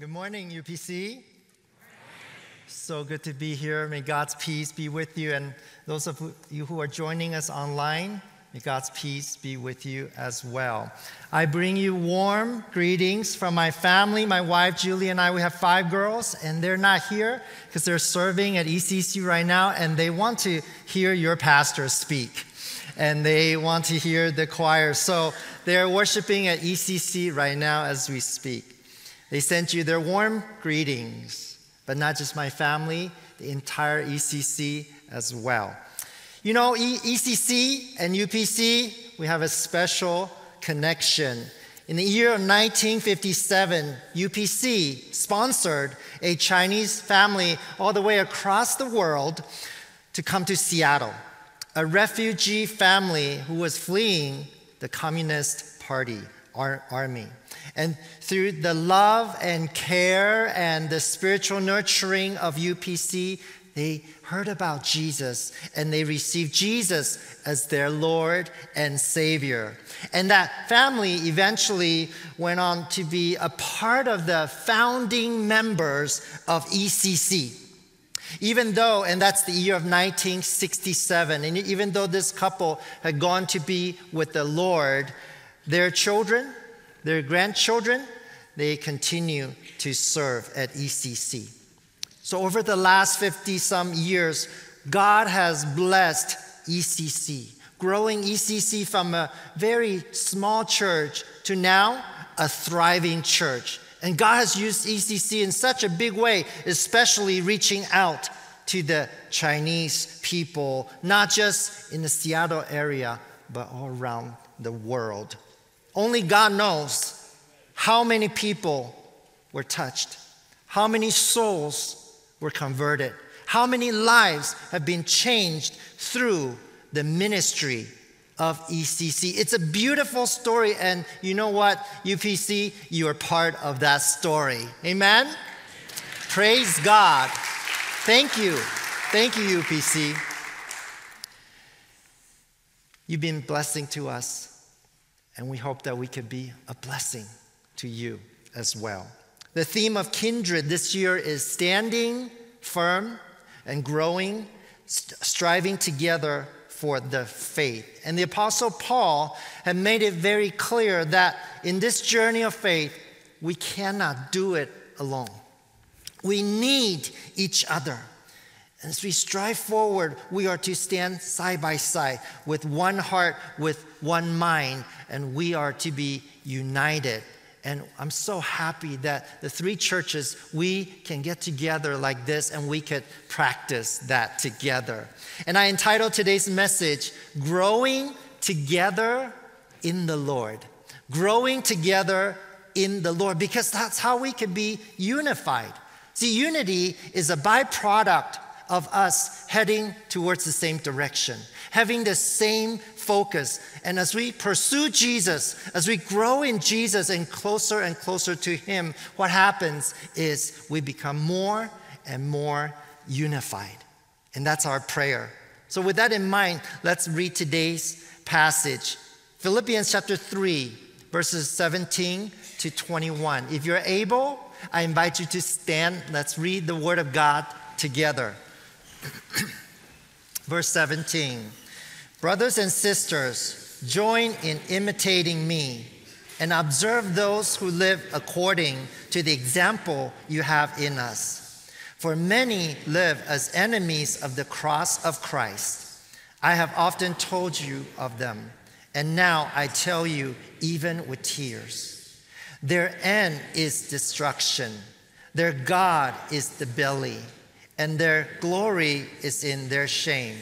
Good morning, UPC. So good to be here. May God's peace be with you. And those of you who are joining us online, may God's peace be with you as well. I bring you warm greetings from my family. My wife, Julie, and I, we have five girls, and they're not here because they're serving at ECC right now, and they want to hear your pastor speak. And they want to hear the choir. So they're worshiping at ECC right now as we speak. They sent you their warm greetings, but not just my family, the entire ECC as well. You know, ECC and UPC, we have a special connection. In the year of 1957, UPC sponsored a Chinese family all the way across the world to come to Seattle, a refugee family who was fleeing the Communist Party army. And through the love and care and the spiritual nurturing of UPC, they heard about Jesus and they received Jesus as their Lord and Savior. And that family eventually went on to be a part of the founding members of ECC. Even though, and that's the year of 1967, and even though this couple had gone to be with the Lord, their children, their grandchildren, they continue to serve at ECC. So, over the last 50 some years, God has blessed ECC, growing ECC from a very small church to now a thriving church. And God has used ECC in such a big way, especially reaching out to the Chinese people, not just in the Seattle area, but all around the world. Only God knows how many people were touched, how many souls were converted, how many lives have been changed through the ministry of ECC. It's a beautiful story, and you know what, UPC, you are part of that story. Amen? Praise God. Thank you. Thank you, UPC. You've been blessing to us. And we hope that we can be a blessing to you as well. The theme of Kindred this year is standing firm and growing, st- striving together for the faith. And the Apostle Paul had made it very clear that in this journey of faith, we cannot do it alone. We need each other. And as we strive forward, we are to stand side by side with one heart, with one mind, and we are to be united. And I'm so happy that the three churches, we can get together like this and we could practice that together. And I entitled today's message, Growing Together in the Lord. Growing together in the Lord, because that's how we can be unified. See, unity is a byproduct of us heading towards the same direction, having the same focus. And as we pursue Jesus, as we grow in Jesus and closer and closer to Him, what happens is we become more and more unified. And that's our prayer. So, with that in mind, let's read today's passage Philippians chapter 3, verses 17 to 21. If you're able, I invite you to stand. Let's read the Word of God together. Verse 17 Brothers and sisters, join in imitating me and observe those who live according to the example you have in us. For many live as enemies of the cross of Christ. I have often told you of them, and now I tell you, even with tears. Their end is destruction, their God is the belly and their glory is in their shame.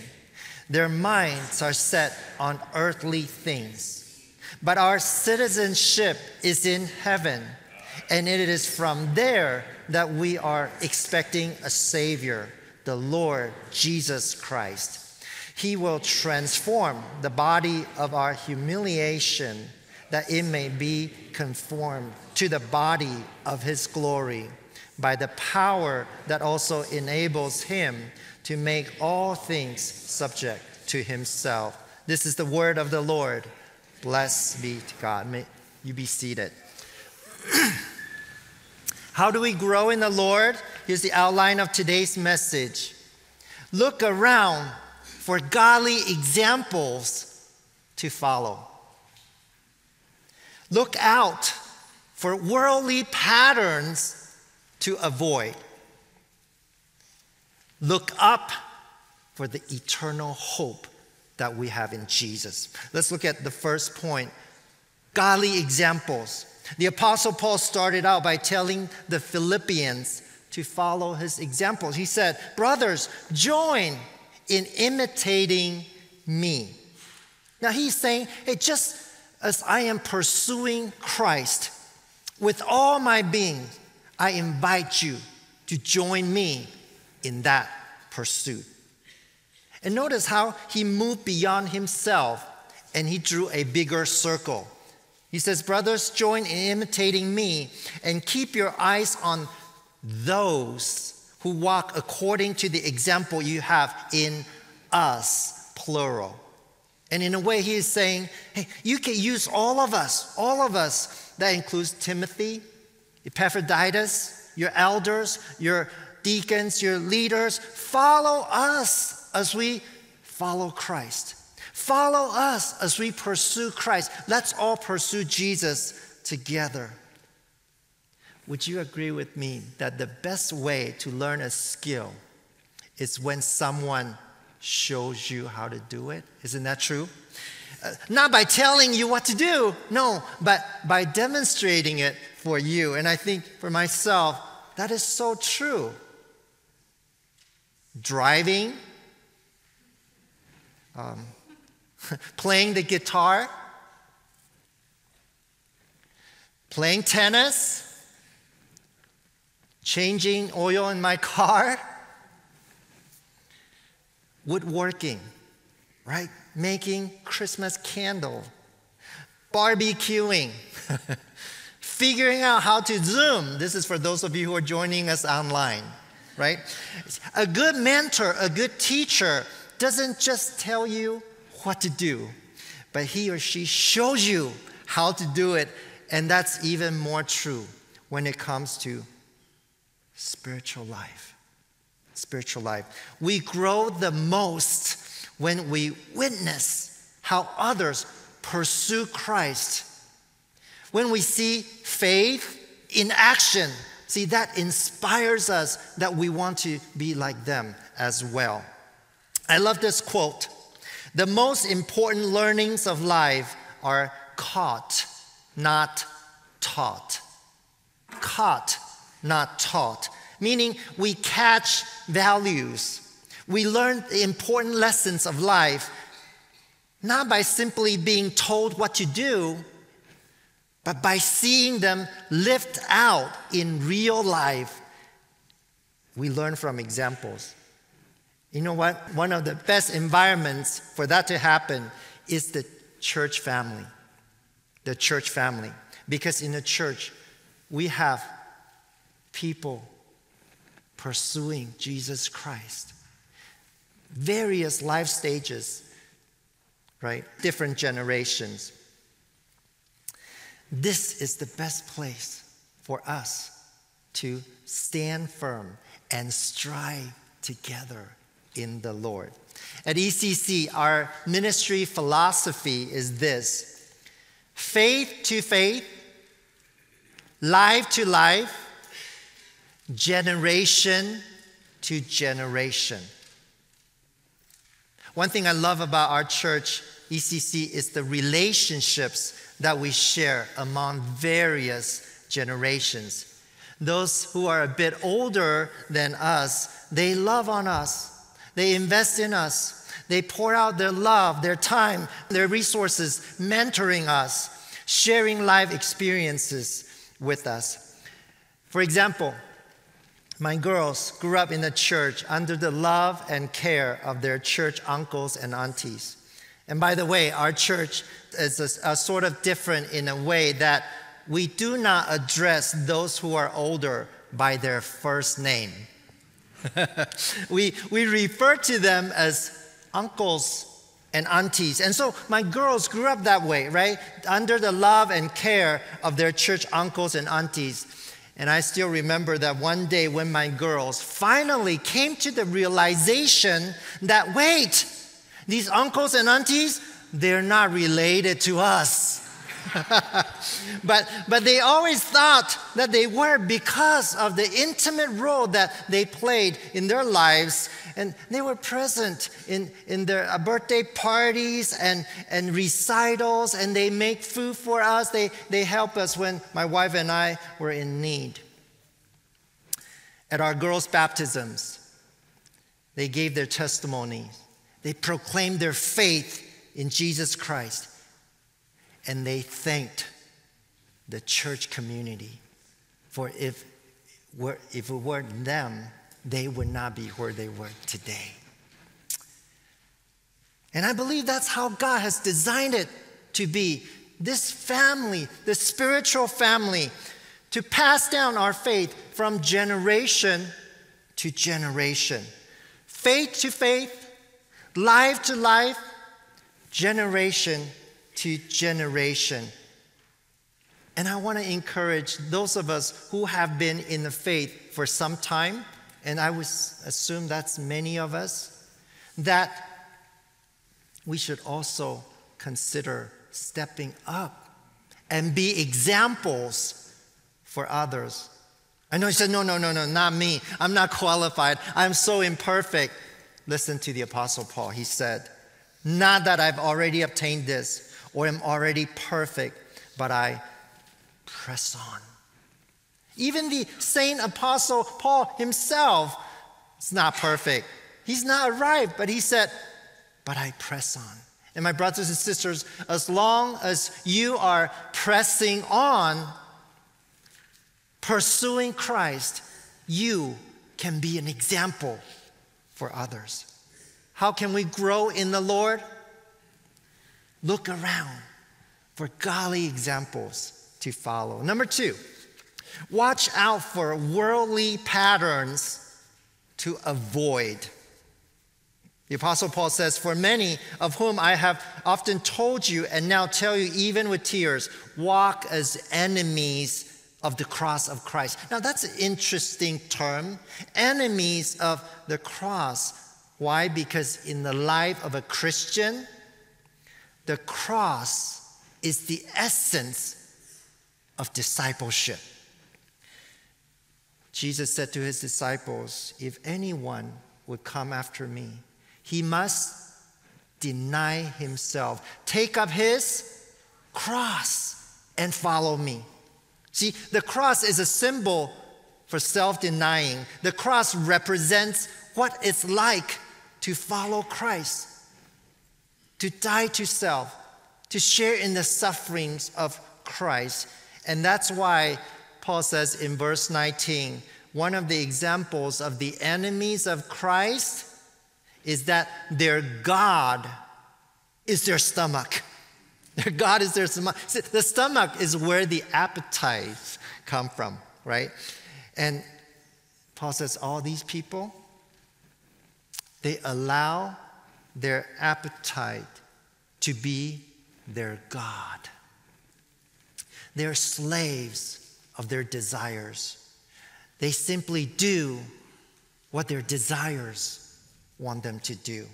Their minds are set on earthly things. But our citizenship is in heaven, and it is from there that we are expecting a Savior, the Lord Jesus Christ. He will transform the body of our humiliation that it may be conformed to the body of His glory by the power that also enables him to make all things subject to himself. This is the word of the Lord. Blessed be to God. May you be seated. How do we grow in the Lord? Here's the outline of today's message. Look around for godly examples to follow. Look out for worldly patterns to avoid. Look up for the eternal hope that we have in Jesus. Let's look at the first point godly examples. The Apostle Paul started out by telling the Philippians to follow his examples. He said, Brothers, join in imitating me. Now he's saying, Hey, just as I am pursuing Christ with all my being, I invite you to join me in that pursuit. And notice how he moved beyond himself and he drew a bigger circle. He says, Brothers, join in imitating me and keep your eyes on those who walk according to the example you have in us, plural. And in a way, he is saying, hey, you can use all of us, all of us. That includes Timothy, Epaphroditus, your elders, your deacons, your leaders. Follow us as we follow Christ. Follow us as we pursue Christ. Let's all pursue Jesus together. Would you agree with me that the best way to learn a skill is when someone shows you how to do it? Isn't that true? Uh, not by telling you what to do, no, but by demonstrating it for you. And I think for myself, that is so true. Driving, um, playing the guitar, playing tennis, changing oil in my car, woodworking, right? Making Christmas candle, barbecuing, figuring out how to Zoom. This is for those of you who are joining us online, right? A good mentor, a good teacher doesn't just tell you what to do, but he or she shows you how to do it. And that's even more true when it comes to spiritual life. Spiritual life. We grow the most when we witness how others pursue Christ. When we see faith in action, see, that inspires us that we want to be like them as well. I love this quote The most important learnings of life are caught, not taught. Caught, not taught. Meaning, we catch values. We learn the important lessons of life, not by simply being told what to do, but by seeing them lived out in real life. We learn from examples. You know what? One of the best environments for that to happen is the church family. The church family. Because in the church, we have people pursuing Jesus Christ. Various life stages, right? Different generations. This is the best place for us to stand firm and strive together in the Lord. At ECC, our ministry philosophy is this faith to faith, life to life, generation to generation. One thing I love about our church, ECC, is the relationships that we share among various generations. Those who are a bit older than us, they love on us they invest in us. They pour out their love, their time, their resources, mentoring us, sharing life experiences with us. For example, my girls grew up in the church under the love and care of their church uncles and aunties. And by the way, our church is a, a sort of different in a way that we do not address those who are older by their first name. we, we refer to them as uncles and aunties. And so my girls grew up that way, right? Under the love and care of their church uncles and aunties. And I still remember that one day when my girls finally came to the realization that wait, these uncles and aunties, they're not related to us. but, but they always thought that they were because of the intimate role that they played in their lives. And they were present in, in their uh, birthday parties and, and recitals, and they make food for us. They, they help us when my wife and I were in need. At our girls' baptisms, they gave their testimonies. They proclaimed their faith in Jesus Christ and they thanked the church community for if, if it weren't them, they would not be where they were today. And I believe that's how God has designed it to be this family, the spiritual family, to pass down our faith from generation to generation. Faith to faith, life to life, generation to generation. And I want to encourage those of us who have been in the faith for some time, and I would assume that's many of us, that we should also consider stepping up and be examples for others. I know he said, No, no, no, no, not me. I'm not qualified. I'm so imperfect. Listen to the Apostle Paul. He said, Not that I've already obtained this or am already perfect, but I press on. Even the Saint Apostle Paul himself is not perfect. He's not arrived, but he said, But I press on. And my brothers and sisters, as long as you are pressing on, pursuing Christ, you can be an example for others. How can we grow in the Lord? Look around for godly examples to follow. Number two, watch out for worldly patterns to avoid. The Apostle Paul says, For many of whom I have often told you and now tell you, even with tears, walk as enemies of the cross of Christ. Now, that's an interesting term enemies of the cross. Why? Because in the life of a Christian, the cross is the essence of discipleship. Jesus said to his disciples, If anyone would come after me, he must deny himself, take up his cross, and follow me. See, the cross is a symbol for self denying. The cross represents what it's like to follow Christ to die to self, to share in the sufferings of Christ. And that's why Paul says in verse 19, one of the examples of the enemies of Christ is that their God is their stomach. Their God is their stomach. The stomach is where the appetites come from, right? And Paul says, all these people, they allow their appetite to be their God. They're slaves of their desires. They simply do what their desires want them to do.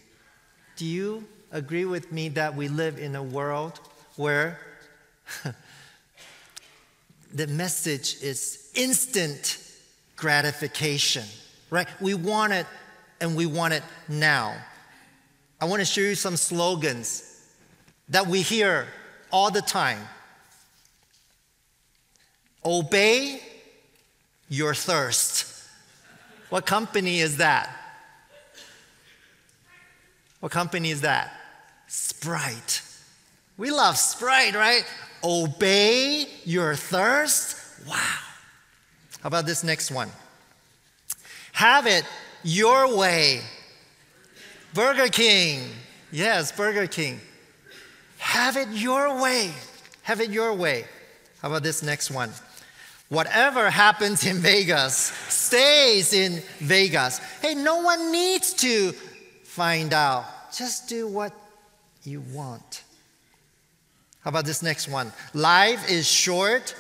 Do you agree with me that we live in a world where the message is instant gratification, right? We want it and we want it now. I want to show you some slogans that we hear all the time. Obey your thirst. What company is that? What company is that? Sprite. We love Sprite, right? Obey your thirst. Wow. How about this next one? Have it your way. Burger King. Yes, Burger King. Have it your way. Have it your way. How about this next one? Whatever happens in Vegas stays in Vegas. Hey, no one needs to find out. Just do what you want. How about this next one? Life is short.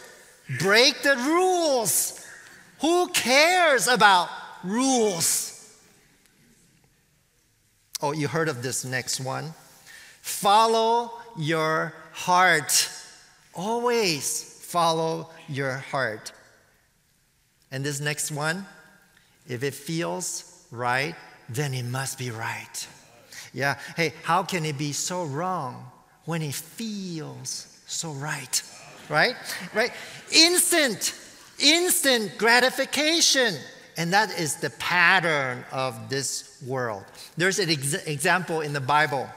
Break the rules. Who cares about rules? Oh, you heard of this next one. Follow your heart. Always follow your heart. And this next one, if it feels right, then it must be right. Yeah, hey, how can it be so wrong when it feels so right? Right? Right? Instant, instant gratification. And that is the pattern of this world. There's an ex- example in the Bible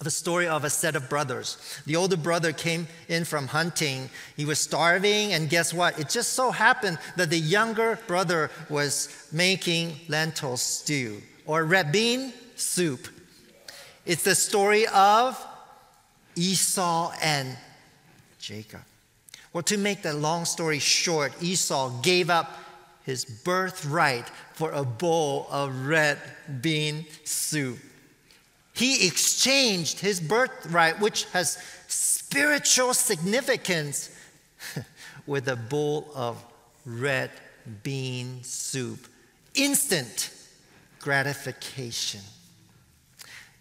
the story of a set of brothers. The older brother came in from hunting. He was starving, and guess what? It just so happened that the younger brother was making lentil stew or red bean soup. It's the story of Esau and Jacob. Well, to make the long story short, Esau gave up his birthright for a bowl of red bean soup. He exchanged his birthright, which has spiritual significance, with a bowl of red bean soup. Instant gratification.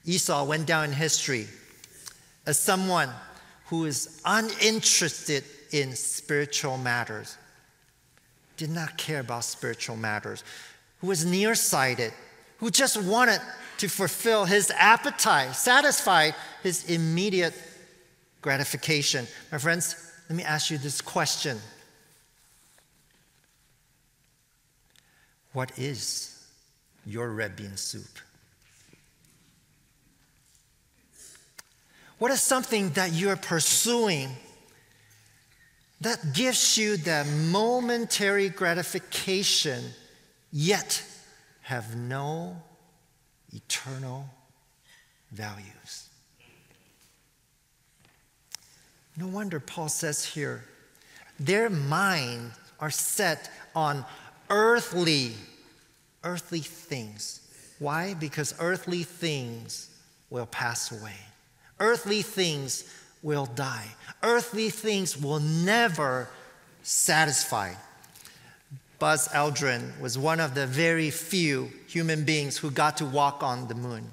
Esau went down in history as someone who is uninterested in spiritual matters, did not care about spiritual matters, who was nearsighted, who just wanted to fulfill his appetite, satisfy his immediate gratification. My friends, let me ask you this question What is your red bean soup? What is something that you're pursuing that gives you that momentary gratification, yet have no eternal values. No wonder Paul says here, their minds are set on earthly, earthly things. Why? Because earthly things will pass away. Earthly things will die. Earthly things will never satisfy. Buzz Aldrin was one of the very few human beings who got to walk on the moon.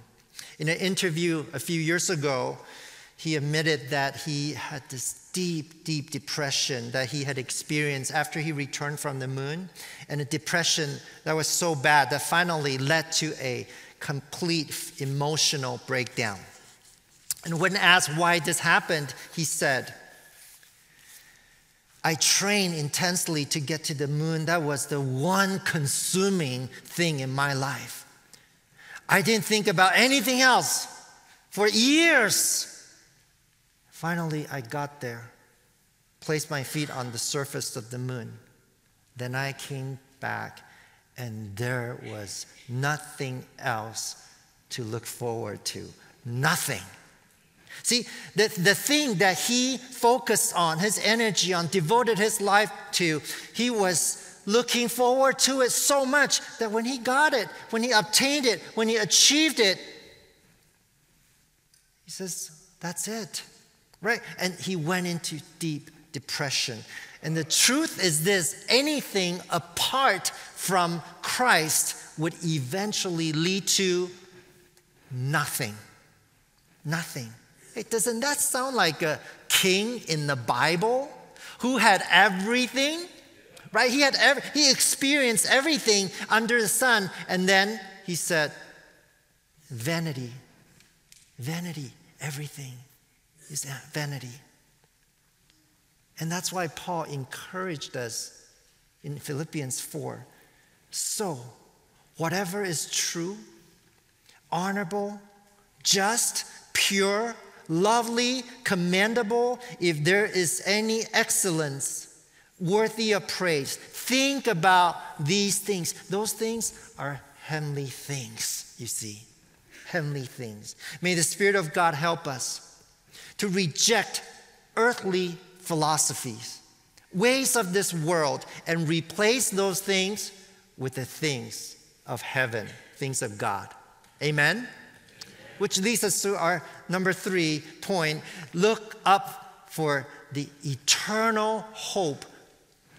In an interview a few years ago, he admitted that he had this deep, deep depression that he had experienced after he returned from the moon, and a depression that was so bad that finally led to a complete emotional breakdown. And when asked why this happened, he said, I trained intensely to get to the moon. That was the one consuming thing in my life. I didn't think about anything else for years. Finally, I got there, placed my feet on the surface of the moon. Then I came back, and there was nothing else to look forward to. Nothing. See, the, the thing that he focused on, his energy on, devoted his life to, he was looking forward to it so much that when he got it, when he obtained it, when he achieved it, he says, That's it. Right? And he went into deep depression. And the truth is this anything apart from Christ would eventually lead to nothing. Nothing. Hey, doesn't that sound like a king in the Bible who had everything? Right? He had every, he experienced everything under the sun, and then he said, "Vanity, vanity, everything is vanity." And that's why Paul encouraged us in Philippians 4. So, whatever is true, honorable, just, pure, lovely, commendable, if there is any excellence worthy of praise, think about these things. Those things are heavenly things, you see. Heavenly things. May the Spirit of God help us to reject earthly philosophies, ways of this world, and replace those things with the things of heaven, things of God. Amen? Which leads us to our number three point look up for the eternal hope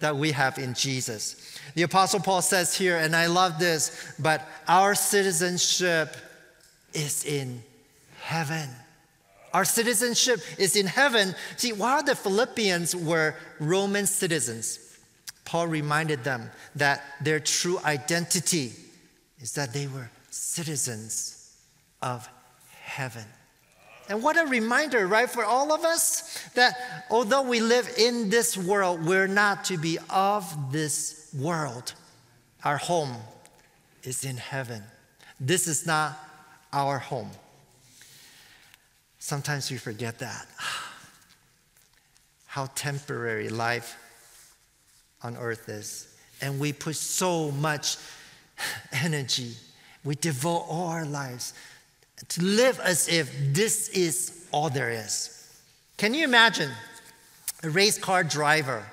that we have in Jesus. The Apostle Paul says here, and I love this, but our citizenship is in heaven. Our citizenship is in heaven. See, while the Philippians were Roman citizens, Paul reminded them that their true identity is that they were citizens of heaven. And what a reminder, right, for all of us that although we live in this world, we're not to be of this world. Our home is in heaven. This is not our home. Sometimes we forget that. How temporary life on earth is. And we put so much energy, we devote all our lives to live as if this is all there is. Can you imagine a race car driver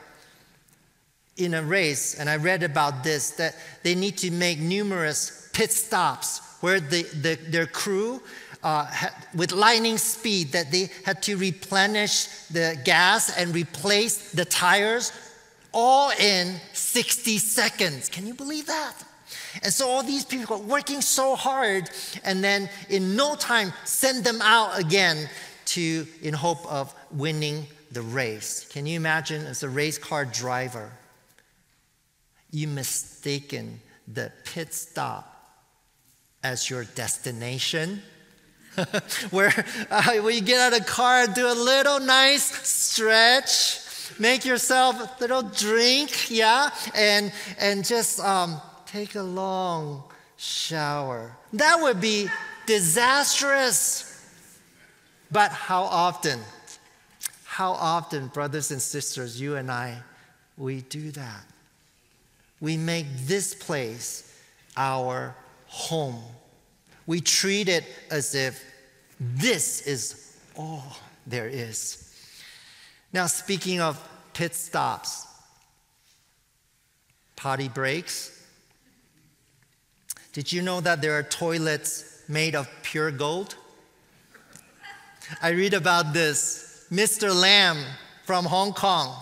in a race? And I read about this that they need to make numerous pit stops where the, the, their crew, uh, with lightning speed, that they had to replenish the gas and replace the tires all in 60 seconds. Can you believe that? And so all these people are working so hard, and then in no time send them out again to in hope of winning the race. Can you imagine as a race car driver, you mistaken the pit stop as your destination? where uh, when you get out of the car, do a little nice stretch, make yourself a little drink, yeah, and and just um, take a long shower. That would be disastrous. But how often, how often, brothers and sisters, you and I, we do that. We make this place our home. We treat it as if this is all there is. Now, speaking of pit stops, potty breaks, did you know that there are toilets made of pure gold? I read about this. Mr. Lam from Hong Kong,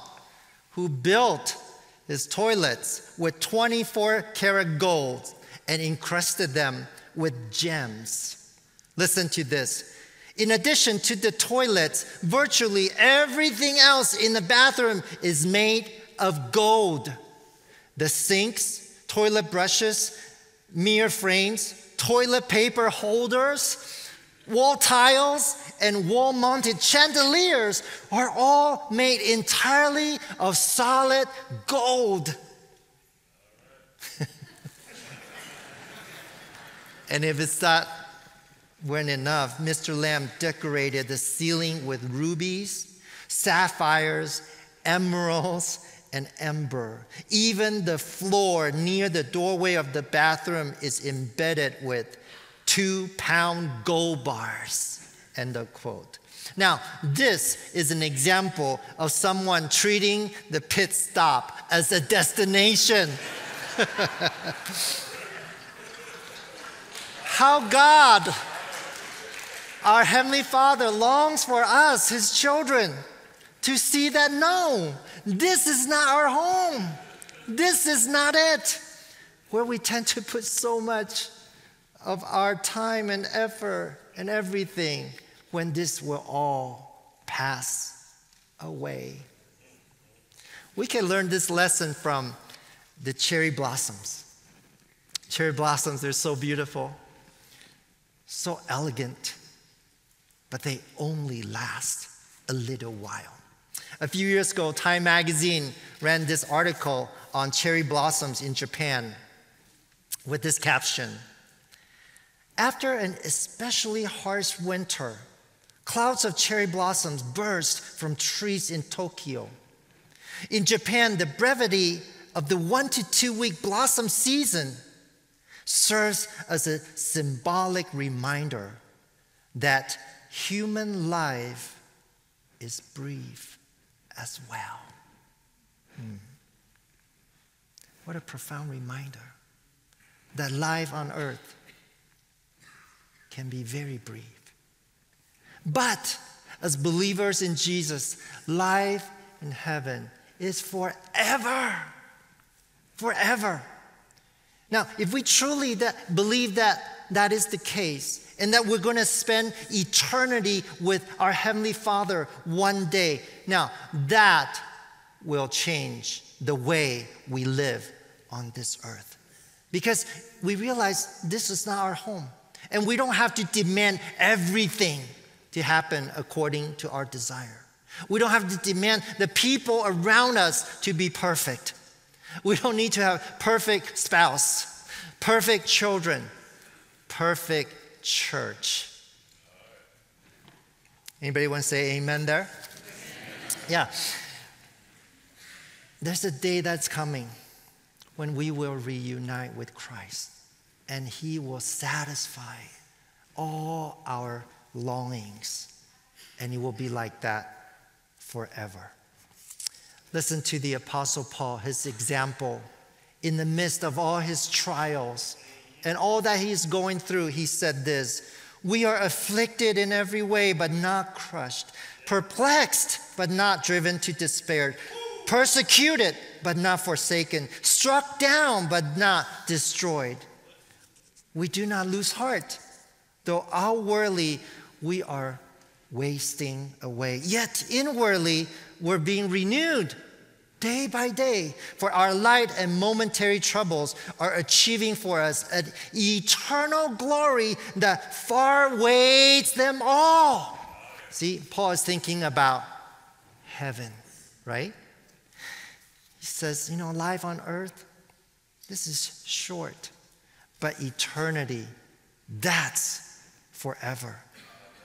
who built his toilets with 24 karat gold and encrusted them with gems. Listen to this. In addition to the toilets, virtually everything else in the bathroom is made of gold. The sinks, toilet brushes, mirror frames, toilet paper holders, wall tiles, and wall mounted chandeliers are all made entirely of solid gold. and if it's that weren't enough, Mr. Lam decorated the ceiling with rubies, sapphires, emeralds, and amber. Even the floor near the doorway of the bathroom is embedded with two pound gold bars. End of quote. Now, this is an example of someone treating the pit stop as a destination. How God, our Heavenly Father, longs for us, His children, to see that no, this is not our home. This is not it. Where we tend to put so much of our time and effort and everything when this will all pass away. We can learn this lesson from the cherry blossoms. Cherry blossoms, they're so beautiful, so elegant, but they only last a little while. A few years ago, Time magazine ran this article on cherry blossoms in Japan with this caption After an especially harsh winter, clouds of cherry blossoms burst from trees in Tokyo. In Japan, the brevity of the one to two week blossom season serves as a symbolic reminder that human life is brief as well. Hmm. What a profound reminder that life on earth can be very brief. But as believers in Jesus, life in heaven is forever. Forever. Now, if we truly that, believe that that is the case, and that we're going to spend eternity with our Heavenly Father one day, now that will change the way we live on this earth. Because we realize this is not our home. And we don't have to demand everything to happen according to our desire. We don't have to demand the people around us to be perfect. We don't need to have perfect spouse, perfect children, perfect church. Anybody want to say amen there? Yeah. There's a day that's coming when we will reunite with Christ and He will satisfy all our longings. And it will be like that forever. Listen to the Apostle Paul, his example. In the midst of all his trials and all that he's going through, he said this We are afflicted in every way, but not crushed, perplexed, but not driven to despair, persecuted, but not forsaken, struck down, but not destroyed. We do not lose heart, though outwardly we are wasting away. Yet inwardly we're being renewed day by day, for our light and momentary troubles are achieving for us an eternal glory that far weighs them all. See, Paul is thinking about heaven, right? He says, you know, life on earth, this is short, but eternity, that's forever.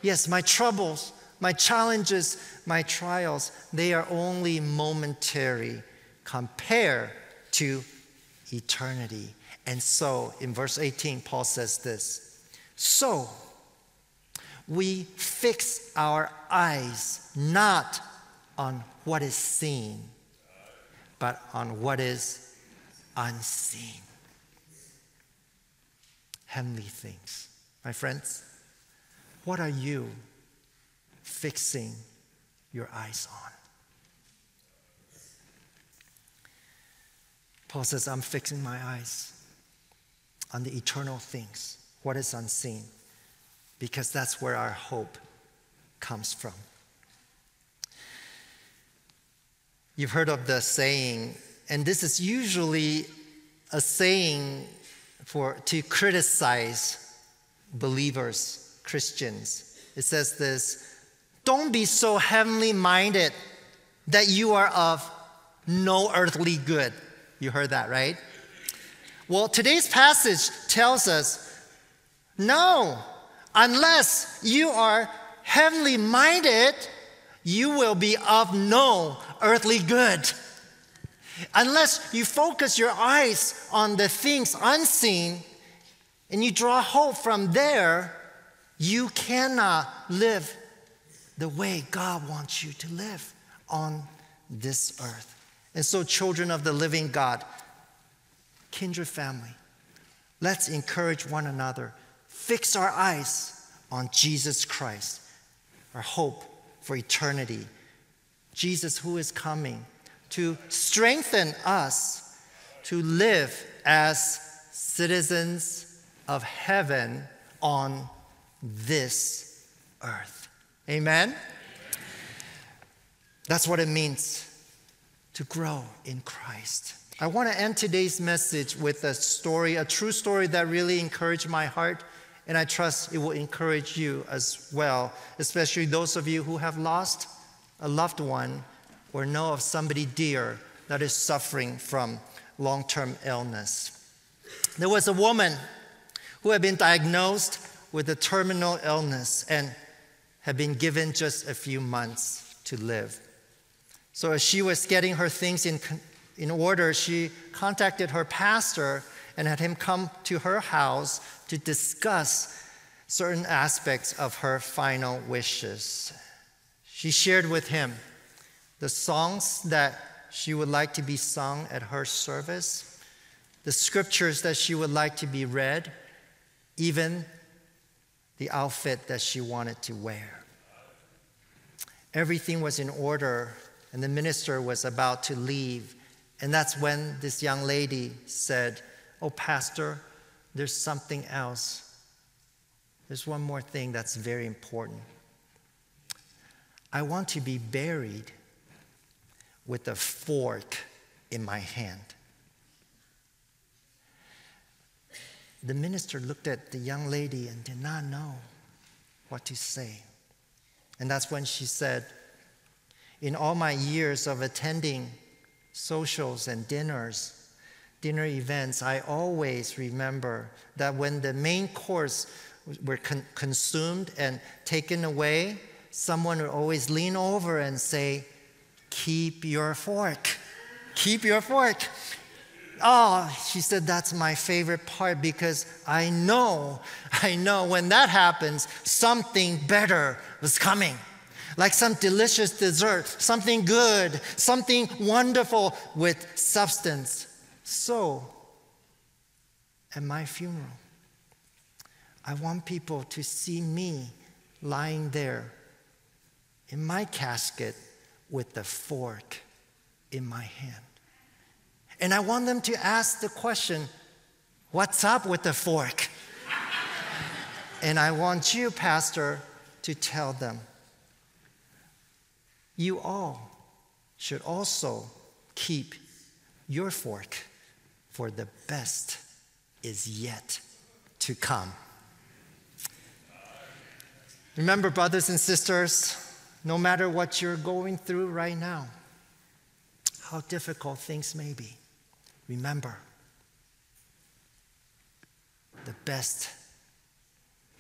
Yes, my troubles, my challenges, my trials, they are only momentary compared to eternity. And so, in verse 18, Paul says this So, we fix our eyes not on what is seen but on what is unseen. Heavenly things. My friends, what are you fixing your eyes on? Paul says, I'm fixing my eyes on the eternal things, what is unseen, because that's where our hope comes from. You've heard of the saying, and this is usually a saying for to criticize believers, Christians. It says this, don't be so heavenly minded that you are of no earthly good. You heard that, right? Well, today's passage tells us no, unless you are heavenly minded, you will be of no earthly good. Unless you focus your eyes on the things unseen and you draw hope from there, you cannot live the way God wants you to live on this earth. And so, children of the living God, kindred family, let's encourage one another. Fix our eyes on Jesus Christ, our hope for eternity Jesus who is coming to strengthen us to live as citizens of heaven on this earth. Amen? That's what it means to grow in Christ. I want to end today's message with a story, a true story that really encouraged my heart, and I trust it will encourage you as well, especially those of you who have lost a loved one, or know of somebody dear that is suffering from long term illness. There was a woman who had been diagnosed with a terminal illness and had been given just a few months to live. So, as she was getting her things in, in order, she contacted her pastor and had him come to her house to discuss certain aspects of her final wishes. She shared with him the songs that she would like to be sung at her service, the scriptures that she would like to be read, even the outfit that she wanted to wear. Everything was in order, and the minister was about to leave. And that's when this young lady said, Oh, Pastor, there's something else. There's one more thing that's very important. I want to be buried with a fork in my hand. The minister looked at the young lady and did not know what to say. And that's when she said, In all my years of attending socials and dinners, dinner events, I always remember that when the main course were con- consumed and taken away, someone would always lean over and say, Keep your fork. Keep your fork. Oh, she said, that's my favorite part because I know, I know when that happens, something better was coming. Like some delicious dessert, something good, something wonderful with substance. So, at my funeral, I want people to see me lying there in my casket with the fork in my hand. And I want them to ask the question what's up with the fork? and I want you, Pastor, to tell them you all should also keep your fork, for the best is yet to come. Remember, brothers and sisters, no matter what you're going through right now, how difficult things may be, remember the best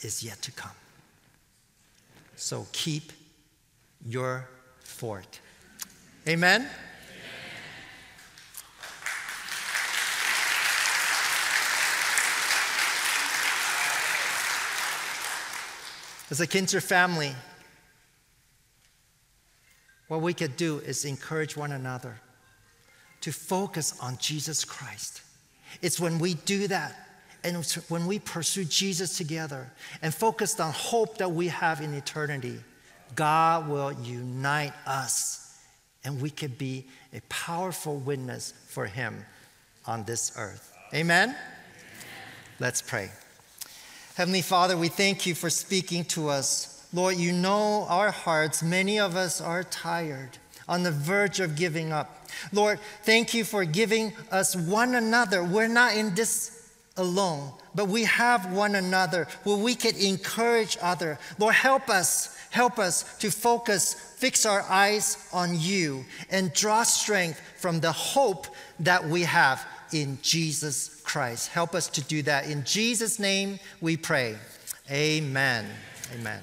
is yet to come. So keep your fort. Amen? As a Kinzer family, what we could do is encourage one another to focus on Jesus Christ. It's when we do that and when we pursue Jesus together and focus on hope that we have in eternity, God will unite us and we could be a powerful witness for Him on this earth. Amen? Amen? Let's pray. Heavenly Father, we thank you for speaking to us Lord, you know our hearts. Many of us are tired, on the verge of giving up. Lord, thank you for giving us one another. We're not in this alone, but we have one another where we can encourage other. Lord, help us, help us to focus, fix our eyes on you, and draw strength from the hope that we have in Jesus Christ. Help us to do that. In Jesus' name we pray. Amen. Amen.